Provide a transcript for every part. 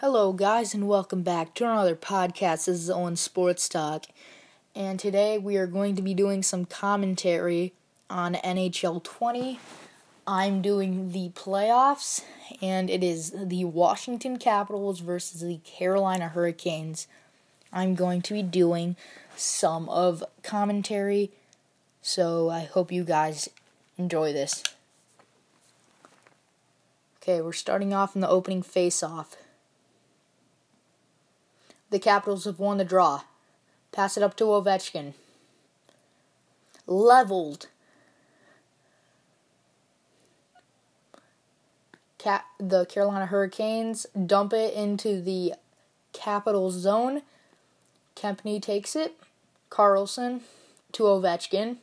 Hello, guys, and welcome back to another podcast. This is Owen Sports Talk, and today we are going to be doing some commentary on NHL 20. I'm doing the playoffs, and it is the Washington Capitals versus the Carolina Hurricanes. I'm going to be doing some of commentary, so I hope you guys enjoy this. Okay, we're starting off in the opening face-off. The Capitals have won the draw. Pass it up to Ovechkin. Leveled. Cap- the Carolina Hurricanes dump it into the Capitals zone. Kempny takes it. Carlson to Ovechkin,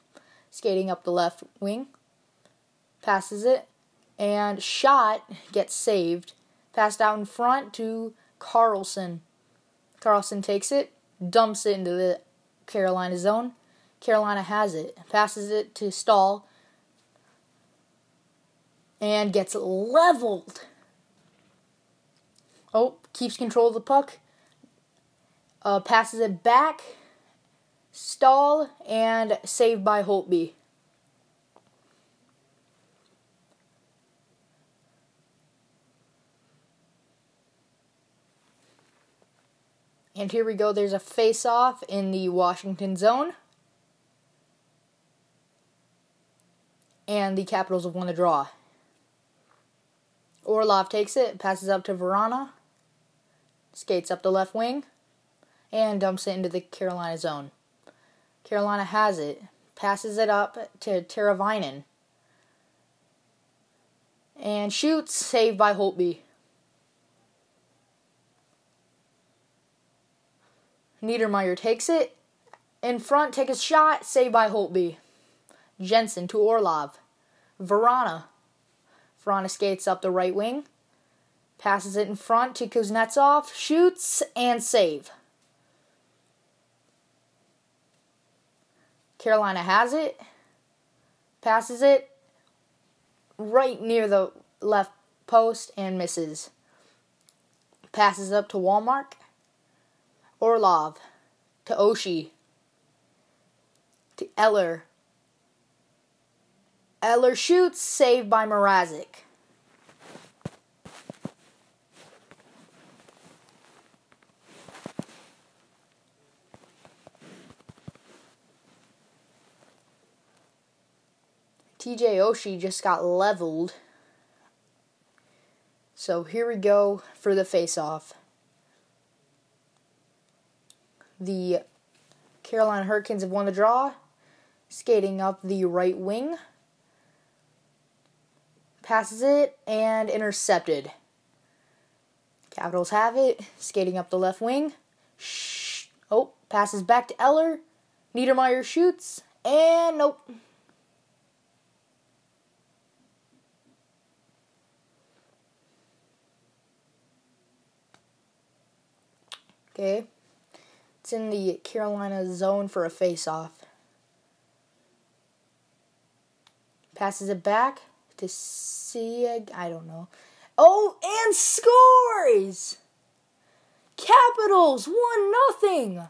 skating up the left wing. Passes it. And shot gets saved. Passed out in front to Carlson. Carlson takes it, dumps it into the Carolina zone. Carolina has it, passes it to Staal, and gets leveled. Oh, keeps control of the puck. Uh, passes it back. Staal and saved by Holtby. And here we go. There's a face off in the Washington zone. And the Capitals have won the draw. Orlov takes it, passes up to Vrana, skates up the left wing, and dumps it into the Carolina zone. Carolina has it, passes it up to Teravainen, and shoots, saved by Holtby. Niedermayer takes it. In front, take a shot, saved by Holtby. Jensen to Orlov. Vrana. Vrana skates up the right wing. Passes it in front to Kuznetsov. Shoots and save. Carolina has it. Passes it right near the left post and misses. Passes up to Wallmark. Orlov to Oshie, to Eller. Eller shoots, saved by Mrazek. TJ Oshie just got leveled. So here we go for the face off. The Carolina Hurricanes have won the draw. Skating up the right wing. Passes it and intercepted. Capitals have it. Skating up the left wing. Shh. Oh, passes back to Eller. Niedermayer shoots. And nope. Okay. It's in the Carolina zone for a face-off. Passes it back to Sieg. I don't know. Oh, and scores! Capitals one nothing.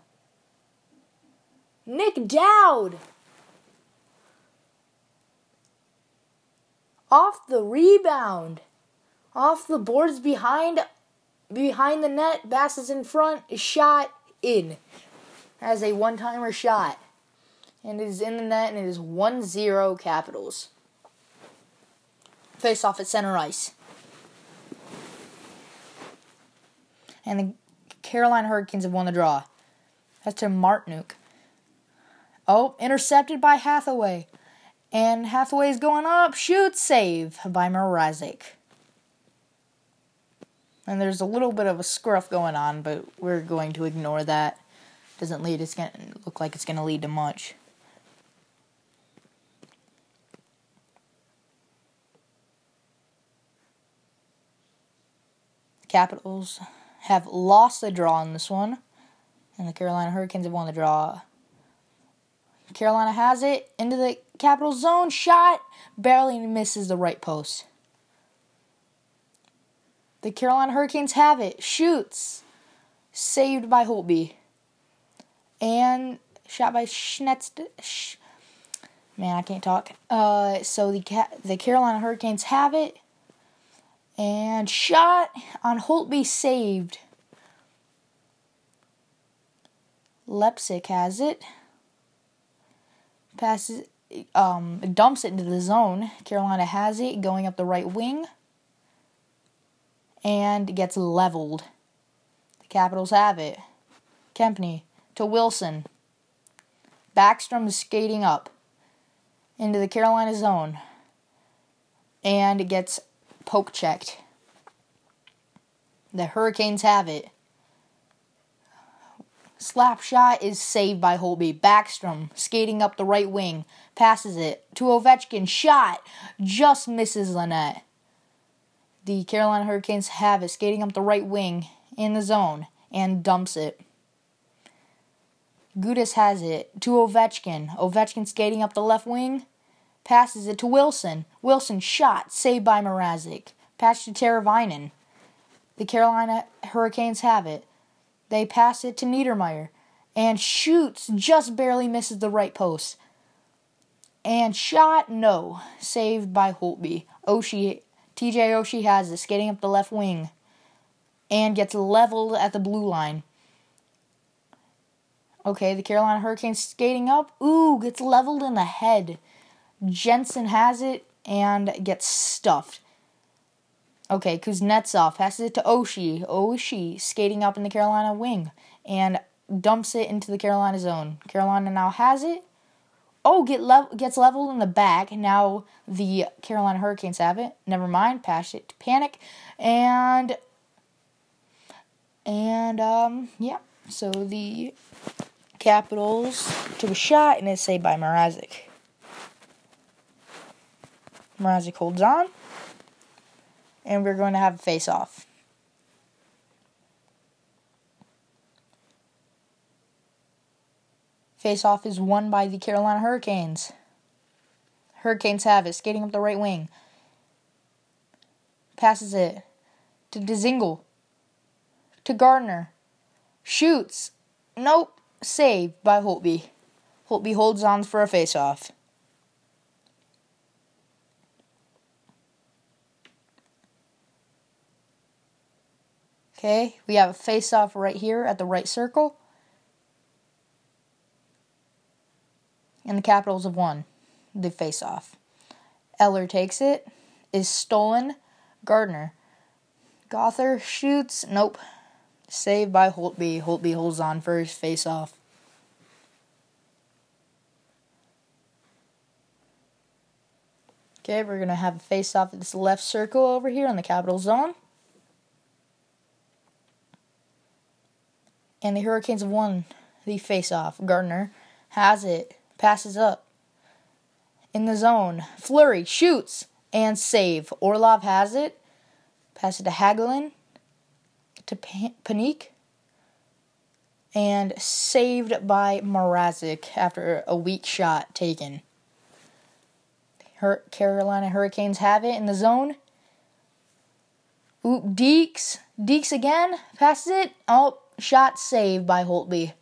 Nick Dowd off the rebound, off the boards behind, behind the net. Bass is in front. Shot in as a one timer shot. And it is in the net and it is 1 0 Capitals. Face off at center ice. And the Carolina Hurricanes have won the draw. That's to Martinook. Oh, intercepted by Hathaway. And Hathaway is going up. Shoot, save by Mrazek. And there's a little bit of a scruff going on, but we're going to ignore that. Doesn't lead. It's gonna look like it's gonna lead to much. Capitals have lost the draw in this one, and the Carolina Hurricanes have won the draw. Carolina has it into the Capitals zone. Shot barely misses the right post. The Carolina Hurricanes have it. Shoots. Saved by Holtby. And shot by Schnetz. Sh- Man, I can't talk. Uh, so the the Carolina Hurricanes have it. And shot on Holtby saved. Leipsic has it. Passes um, dumps it into the zone. Carolina has it going up the right wing and gets leveled. The Capitals have it. Kempny to Wilson. Backstrom is skating up into the Carolina zone and gets poke checked. The Hurricanes have it. Slap shot is saved by Holtby. Backstrom skating up the right wing, passes it to Ovechkin. Shot just misses the. The Carolina Hurricanes have it skating up the right wing in the zone and dumps it. Gudas has it to Ovechkin. Ovechkin skating up the left wing, passes it to Wilson. Wilson shot, saved by Mrazek. Pass to Teravainen. The Carolina Hurricanes have it. They pass it to Niedermayer and shoots, just barely misses the right post. And shot, no, saved by Holtby. Oshie, TJ Oshie has it, skating up the left wing and gets leveled at the blue line. Okay, the Carolina Hurricanes skating up. Ooh, gets leveled in the head. Jensen has it and gets stuffed. Okay, Kuznetsov passes it to Oshie. Oshie skating up in the Carolina wing and dumps it into the Carolina zone. Carolina now has it. Oh, get lev- gets leveled in the back. Now the Carolina Hurricanes have it. Never mind. Pass it to Panik, and and um yeah. So the Capitals took a shot and it's saved by Mrazek. Mrazek holds on and we're going to have a face off. Face off is won by the Carolina Hurricanes. Hurricanes have it, skating up the right wing. Passes it to Dzingel. To Gardiner. Shoots. Nope. Saved by Holtby. Holtby holds on for a face off. Okay, we have a face off right here at the right circle. And the Capitals have won the face off. Eller takes it, is stolen. Gardiner. Gother shoots. Nope. Saved by Holtby. Holtby holds on for his face off. Okay, we're going to have a face off at this left circle over here on the Capital Zone. and the Hurricanes have won the face-off. Gardiner has it, passes up in the zone. Fleury shoots and save. Orlov has it, passes it to Hagelin, to Panik, and saved by Mrazek after a weak shot taken. Carolina Hurricanes have it in the zone. Oop, Dekes. Dekes again. Passes it. Oh, Shot saved by Holtby.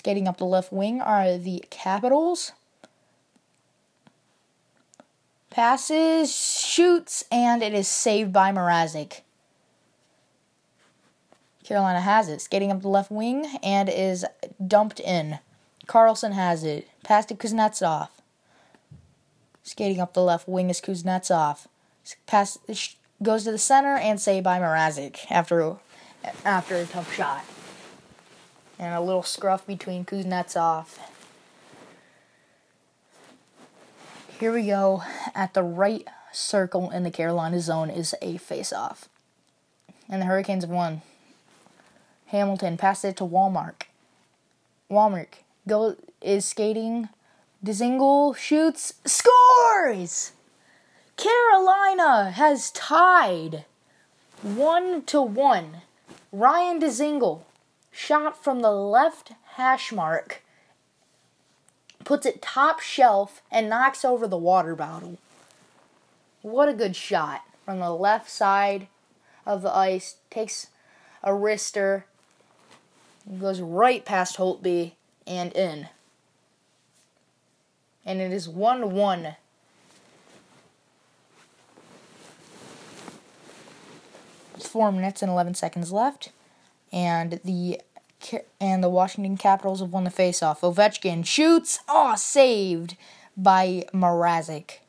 Skating up the left wing are the Capitals. Passes, shoots, and it is saved by Mrazek. Carolina has it. Skating up the left wing and is dumped in. Carlson has it. Pass to Kuznetsov. Skating up the left wing is Kuznetsov. Pass goes to the center and saved by Mrazek after after a tough shot. And a little scruff between Kuznetsov. Here we go. At the right circle in the Carolina zone is a face-off. And the Hurricanes have won. Hamilton passed it to Wallmark. Wallmark go is skating. Dzingel shoots, scores! Carolina has tied one to one. Ryan Dzingel shot from the left hash mark, puts it top shelf, and knocks over the water bottle. What a good shot from the left side of the ice. Takes a wrister, goes right past Holtby and in. And it is 1 1. Four minutes and 11 seconds left. And the and the Washington Capitals have won the faceoff. Ovechkin shoots. Oh, saved by Mrazek.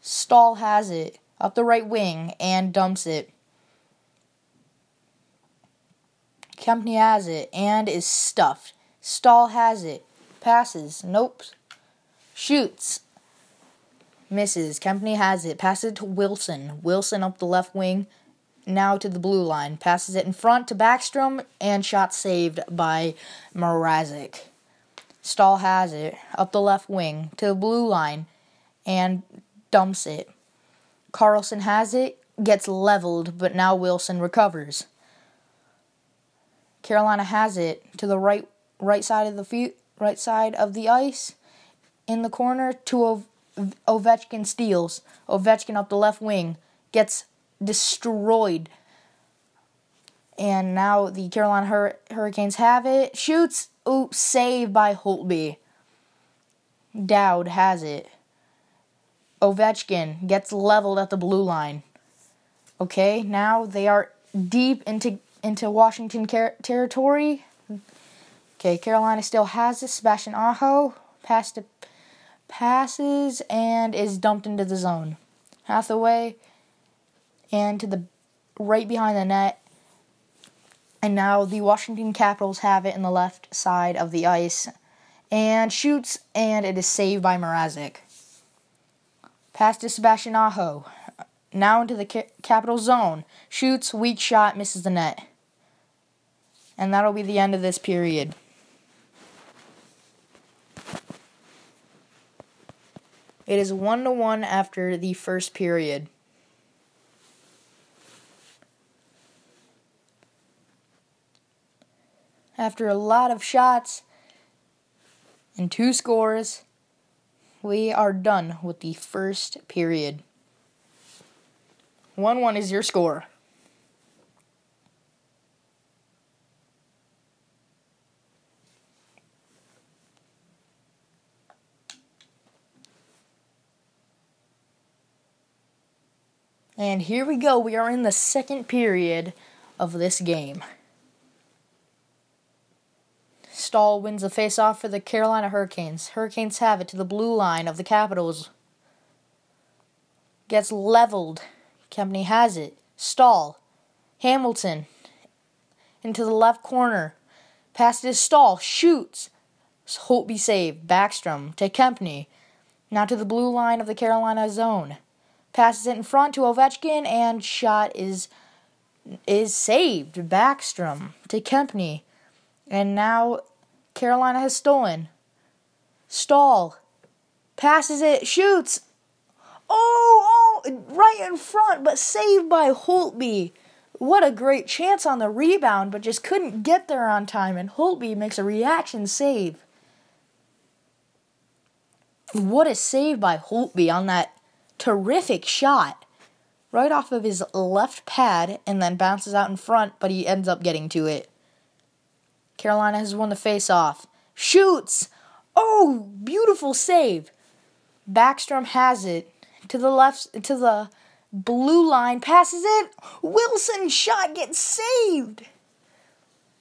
Staal has it up the right wing and dumps it. Kempny has it and is stuffed. Staal has it. Passes. Nope. Shoots. Misses. Kempny has it. Passes it to Wilson. Wilson up the left wing now to the blue line. Passes it in front to Backstrom, and shot saved by Mrazek. Staal has it up the left wing to the blue line and dumps it. Carlson has it, gets leveled, but now Wilson recovers. Carolina has it to the right right side of the feet, right side of the ice in the corner to Ov- Ovechkin steals. Ovechkin up the left wing gets destroyed. And now the Carolina Hur- Hurricanes have it. Shoots. Oops, save by Holtby. Dowd has it. Ovechkin gets leveled at the blue line. Okay, now they are deep into into Washington car- territory. Okay, Carolina still has it. Sebastian Aho passed it, passes and is dumped into the zone. Hathaway and to the right behind the net. And now the Washington Capitals have it in the left side of the ice and shoots, and it is saved by Mrazek. Pass to Sebastian Aho. Now into the capital zone. Shoots, weak shot, misses the net. And that'll be the end of this period. It is 1 to 1 after the first period. After a lot of shots and two scores, we are done with the first period. 1 1 is your score. And here we go. We are in the second period of this game. Staal wins the faceoff for the Carolina Hurricanes. Hurricanes have it to the blue line of the Capitals. Gets leveled. Kempny has it. Staal. Hamilton. Into the left corner. Passes to Staal. Shoots. Holtby save. Backstrom to Kempny. Now to the blue line of the Carolina zone. Passes it in front to Ovechkin and shot is is saved. Backstrom to Kempny. And now Carolina has stolen. Stall. Passes it, shoots. Oh, oh, right in front, but saved by Holtby. What a great chance on the rebound, but just couldn't get there on time, and Holtby makes a reaction save. What a save by Holtby on that terrific shot. Right off of his left pad and then bounces out in front, but he ends up getting to it. Carolina has won the face-off. Shoots! Oh, beautiful save. Backstrom has it to the left to the blue line, passes it. Wilson shot gets saved.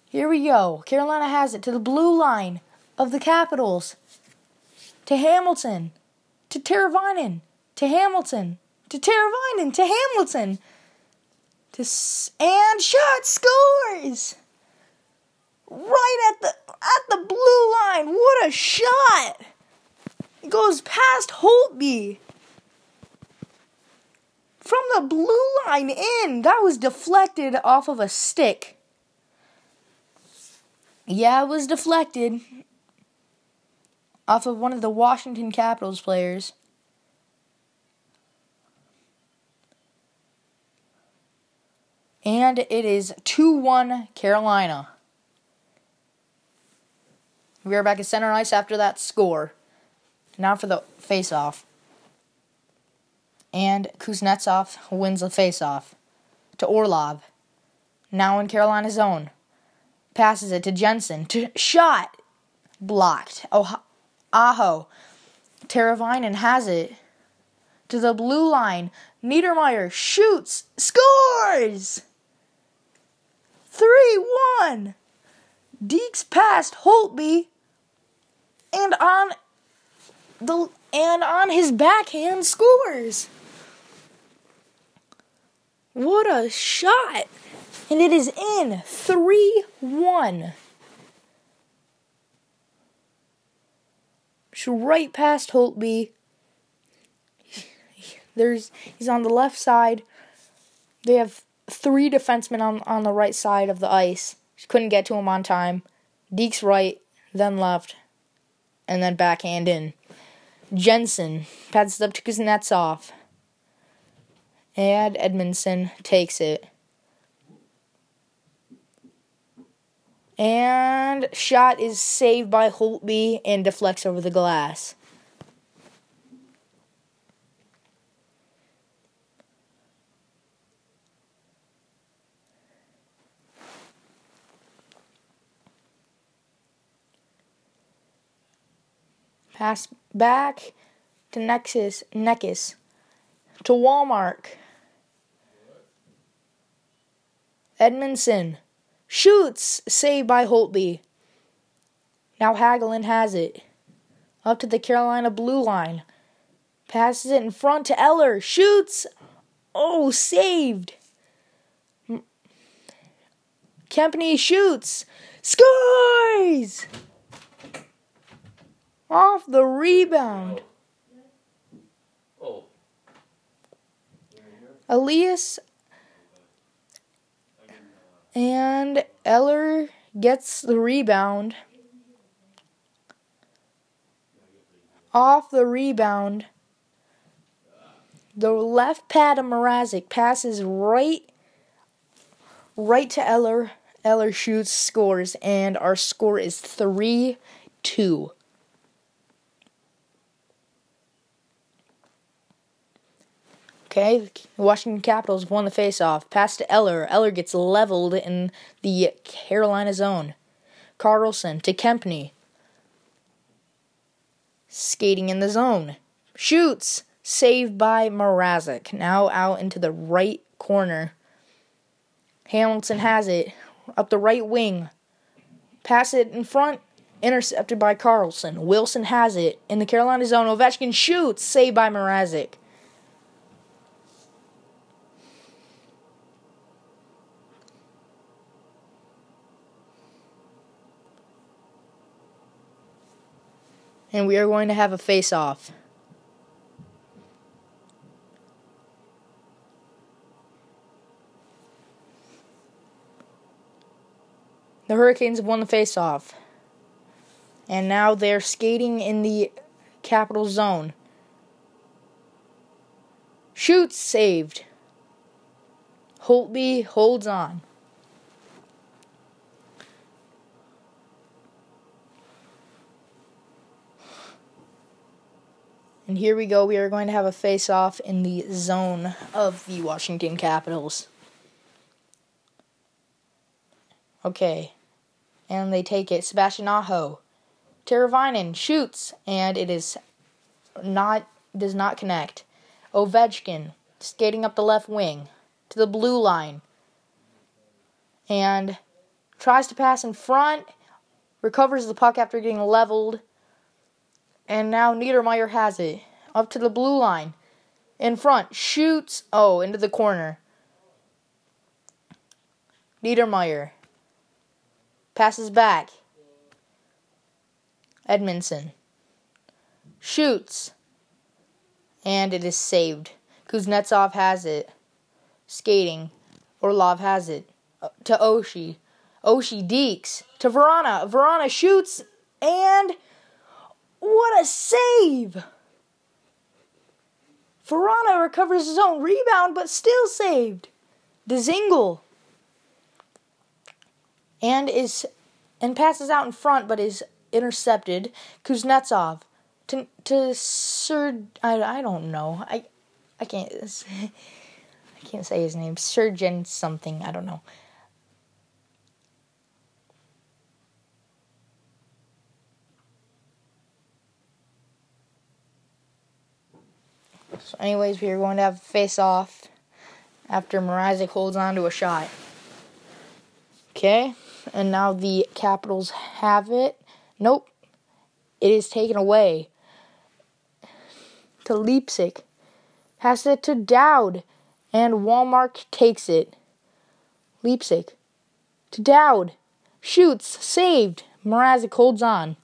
Here we go. Carolina has it to the blue line of the Capitals. To Hamilton. To Teravainen. To Hamilton. To Teravainen. To Hamilton. To s- and shot scores right at the at the blue line. What a shot! It goes past Holtby. From the blue line in. That was deflected off of a stick. Yeah, it was deflected off of one of the Washington Capitals players. And it is 2 1 Carolina. We are back at center ice after that score. Now for the face off. and Kuznetsov wins the faceoff to Orlov. Now in Carolina's zone. Passes it to Jensen. To shot. Blocked. Oh, Aho. Teravainen has it. To the blue line. Niedermayer shoots. Scores! 3 1. Dekes passed Holtby. And on the and on his backhand scores. What a shot! And it is in 3 1. Right past Holtby. There's he's on the left side. They have three defensemen on, on the right side of the ice. Couldn't get to him on time. Dekes right, then left, and then backhand in. Jensen passes up to Kuznetsov. And Edmundson takes it. And shot is saved by Holtby and deflects over the glass. Pass back to Nexus, Neckus, to Walmart. Edmundson shoots, saved by Holtby. Now Hagelin has it. Up to the Carolina blue line. Passes it in front to Eller. Shoots. Oh, saved. Kempny shoots. Scores! Off the rebound. Elias and Eller gets the rebound. Off the rebound. The left pad of Mrazek passes right right to Eller. Eller shoots, scores, and our score is 3 2. Okay, the Washington Capitals won the faceoff. Pass to Eller. Eller gets leveled in the Carolina zone. Carlson to Kempny. Skating in the zone. Shoots. Saved by Mrazek. Now out into the right corner. Hamilton has it. Up the right wing. Pass it in front. Intercepted by Carlson. Wilson has it. In the Carolina zone. Ovechkin shoots. Saved by Mrazek. And we are going to have a face off. The Hurricanes have won the face off. And now they're skating in the capital zone. Shoots saved. Holtby holds on. And here we go. We are going to have a face off in the zone of the Washington Capitals. Okay. And they take it. Sebastian Aho. Teravainen shoots, and it is not does not connect. Ovechkin skating up the left wing to the blue line. And tries to pass in front, recovers the puck after getting leveled and now Niedermayer has it. Up to the blue line. In front. Shoots. Oh, into the corner. Niedermayer. Passes back. Edmundson. Shoots. And it is saved. Kuznetsov has it. Skating. Orlov has it. Uh, to Oshie. Oshie dekes. To Vrana. Vrana shoots. And what a save! Vrana recovers his own rebound, but still saved. Dzingel and is and passes out in front, but is intercepted. Kuznetsov to to Sir I, I don't know I I can't. I can't say his name. Surgeon something. I don't know. So, anyways, we are going to have a face off after Mrazek holds on to a shot. Okay, and now the Capitals have it. Nope, it is taken away to Leipsic. Has it to Dowd, and Wallmark takes it. Leipsic to Dowd. Shoots, saved. Mrazek holds on.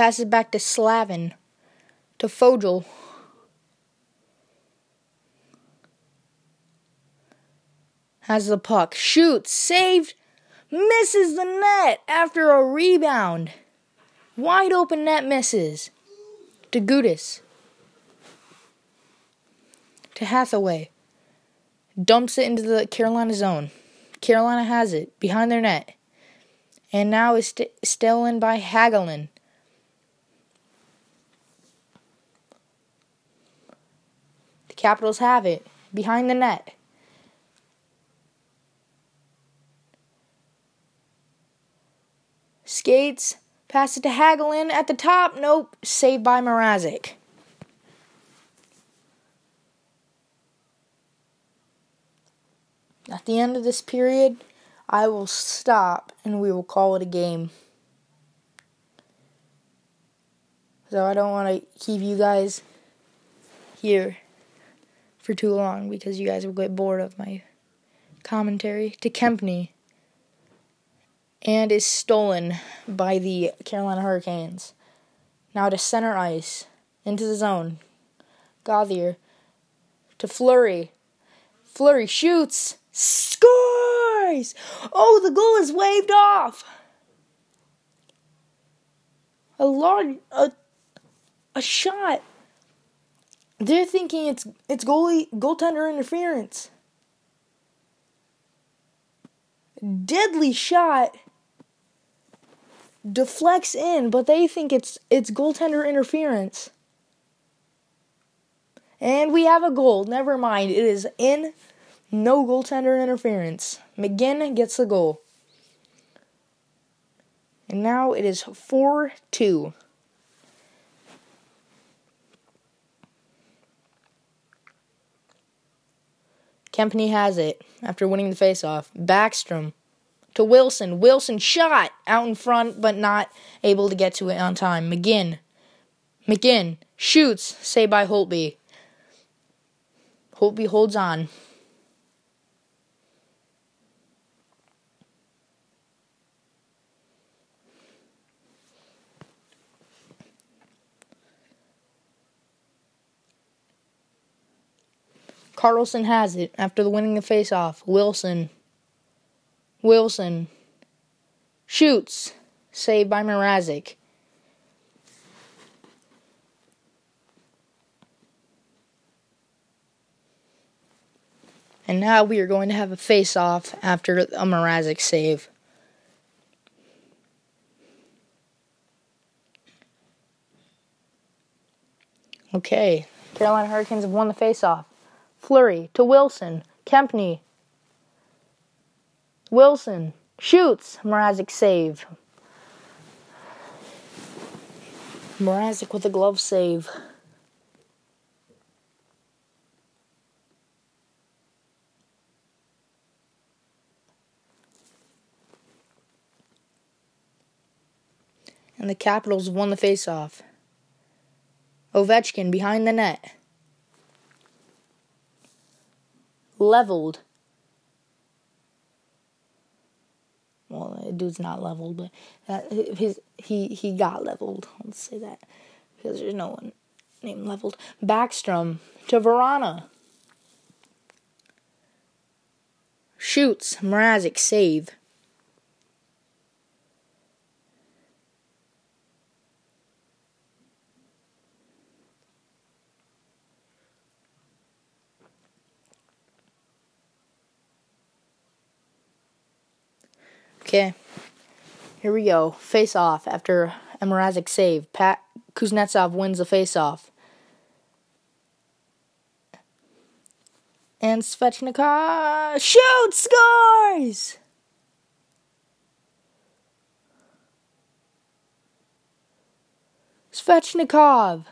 Passes back to Slavin. To Fogel. Has the puck. Shoots. Saved. Misses the net after a rebound. Wide open net misses. To Gudas. To Hathaway. Dumps it into the Carolina zone. Carolina has it behind their net. And now is st- stolen by Hagelin. Capitals have it behind the net. Skates, pass it to Hagelin at the top. Nope, saved by Mrazek. At the end of this period, I will stop and we will call it a game. So I don't want to keep you guys here for too long because you guys will get bored of my commentary. To Kempny. And is stolen by the Carolina Hurricanes. Now to center ice. Into the zone. Gauthier. To Fleury. Fleury shoots. Scores! Oh, the goal is waved off. A large a a shot they're thinking it's it's goalie goaltender interference. Deadly shot deflects in, but they think it's it's goaltender interference. And we have a goal. Never mind. It is in. No goaltender interference. McGinn gets the goal. And now it is 4 2. Kempny has it after winning the faceoff. Backstrom to Wilson. Wilson shot out in front, but not able to get to it on time. McGinn. McGinn shoots, saved by Holtby. Holtby holds on. Carlson has it after the winning the faceoff. Wilson. Wilson. Shoots. Saved by Mrazek. And now we are going to have a face off after a Mrazek save. Okay, Carolina Hurricanes have won the face off. Fleury to Wilson. Kempny. Wilson shoots. Mrazek save. Mrazek with a glove save. And the Capitals won the faceoff. Ovechkin behind the net. Leveled. Well, dude's not leveled, but that, his he he got leveled. Let's say that because there's no one named leveled. Backstrom to Vrana. Shoots Mrazek save. Okay. Here we go. Face off after a save. Pat Kuznetsov wins the face off. And Svechnikov shoots, scores! Svechnikov.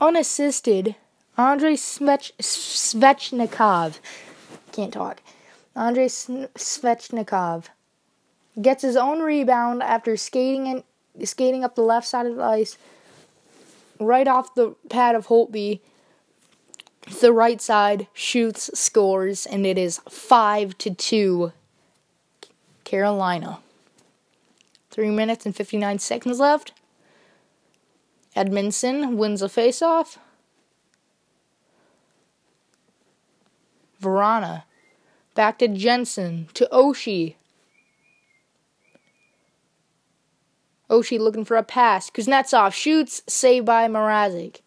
Unassisted, Andrei Svech- Svechnikov. Can't talk. Andrei Svechnikov gets his own rebound after skating in, skating up the left side of the ice, right off the pad of Holtby. The right side shoots, scores, and it is five to two. Carolina. Three minutes and 59 seconds left. Edmundson wins a faceoff. Vrana. Back to Jensen. To Oshie. Oshie looking for a pass. Kuznetsov shoots. Saved by Mrazek.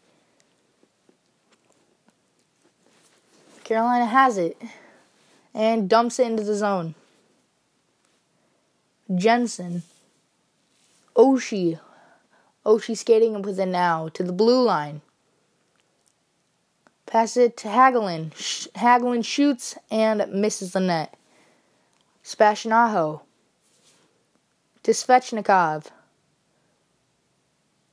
Carolina has it. And dumps it into the zone. Jensen Oshie. Oshie skating with it now to the blue line. Pass it to Hagelin. Sh- Hagelin shoots and misses the net. Spashnaho to Svechnikov.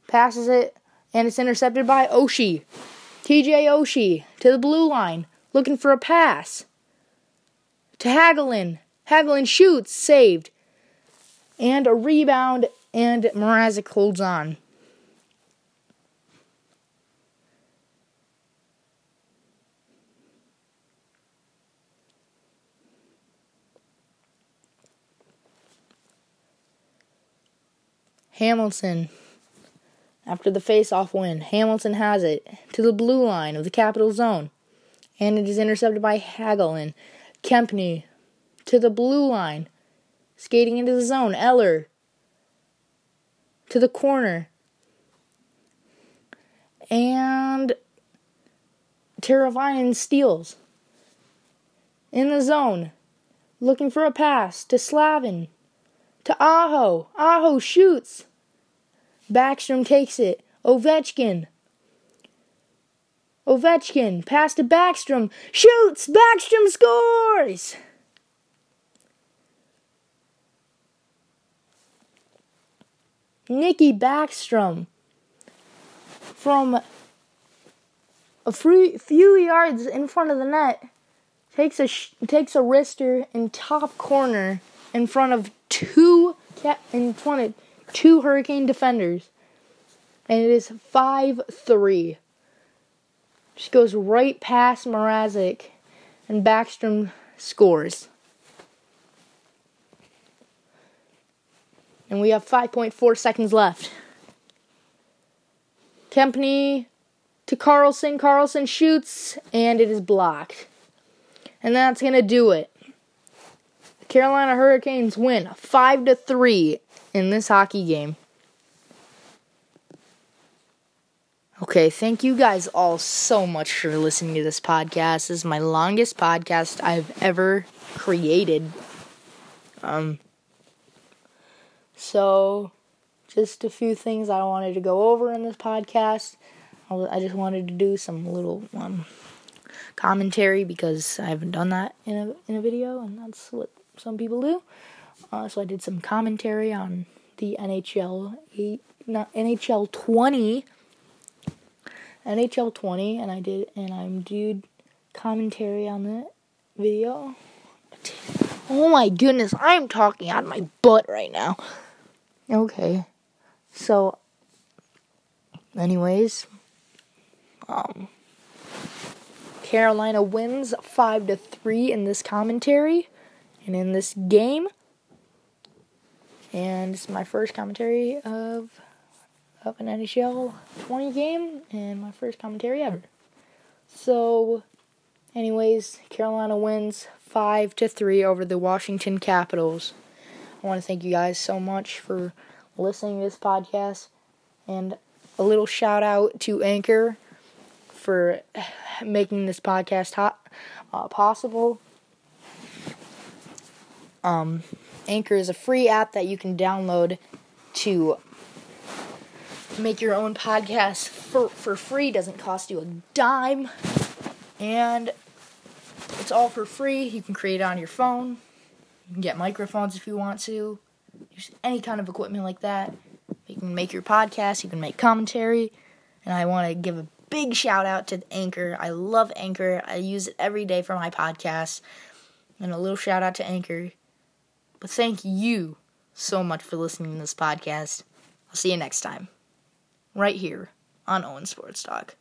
Passes it and it's intercepted by Oshie. TJ Oshie to the blue line, looking for a pass. To Hagelin. Hagelin shoots, saved. And a rebound and Mrazek holds on. Hamilton. After the face-off win, Hamilton has it to the blue line of the capital zone, and it is intercepted by Hagelin. Kempny to the blue line, skating into the zone. Eller to the corner. And Teravainen steals. In the zone. Looking for a pass to Slavin. To Aho. Aho shoots. Backstrom takes it. Ovechkin. Ovechkin. Pass to Backstrom. Shoots. Backstrom scores. Nikki Backstrom from a few yards in front of the net takes a sh- takes a wrister in top corner in front of two in front of two Hurricane defenders, and it is five three. She goes right past Mrazek, and Backstrom scores. And we have 5.4 seconds left. Kempny to Carlson. Carlson shoots, and it is blocked. And that's going to do it. Carolina Hurricanes win 5 to 3 in this hockey game. Okay, thank you guys all so much for listening to this podcast. This is my longest podcast I've ever created. Um so, just a few things I wanted to go over in this podcast. I just wanted to do some little um, commentary because I haven't done that in a in a video, and that's what some people do. Uh, so I did some commentary on the NHL eight, not NHL twenty, NHL twenty, and I did and I'm did commentary on that video. Oh my goodness, I'm talking out of my butt right now. Okay. So anyways, um Carolina wins 5 to 3 in this commentary and in this game. And it's my first commentary of of an NHL 20 game and my first commentary ever. So anyways, Carolina wins 5 to 3 over the Washington Capitals. I want to thank you guys so much for listening to this podcast. And a little shout out to Anchor for making this podcast hot, uh, possible. Um, Anchor is a free app that you can download to make your own podcast for, for free. Doesn't cost you a dime. And it's all for free. You can create it on your phone. You can get microphones if you want to. Use any kind of equipment like that. You can make your podcast. You can make commentary. And I want to give a big shout out to Anchor. I love Anchor. I use it every day for my podcast. And a little shout out to Anchor. But thank you so much for listening to this podcast. I'll see you next time. Right here on Owen Sports Talk.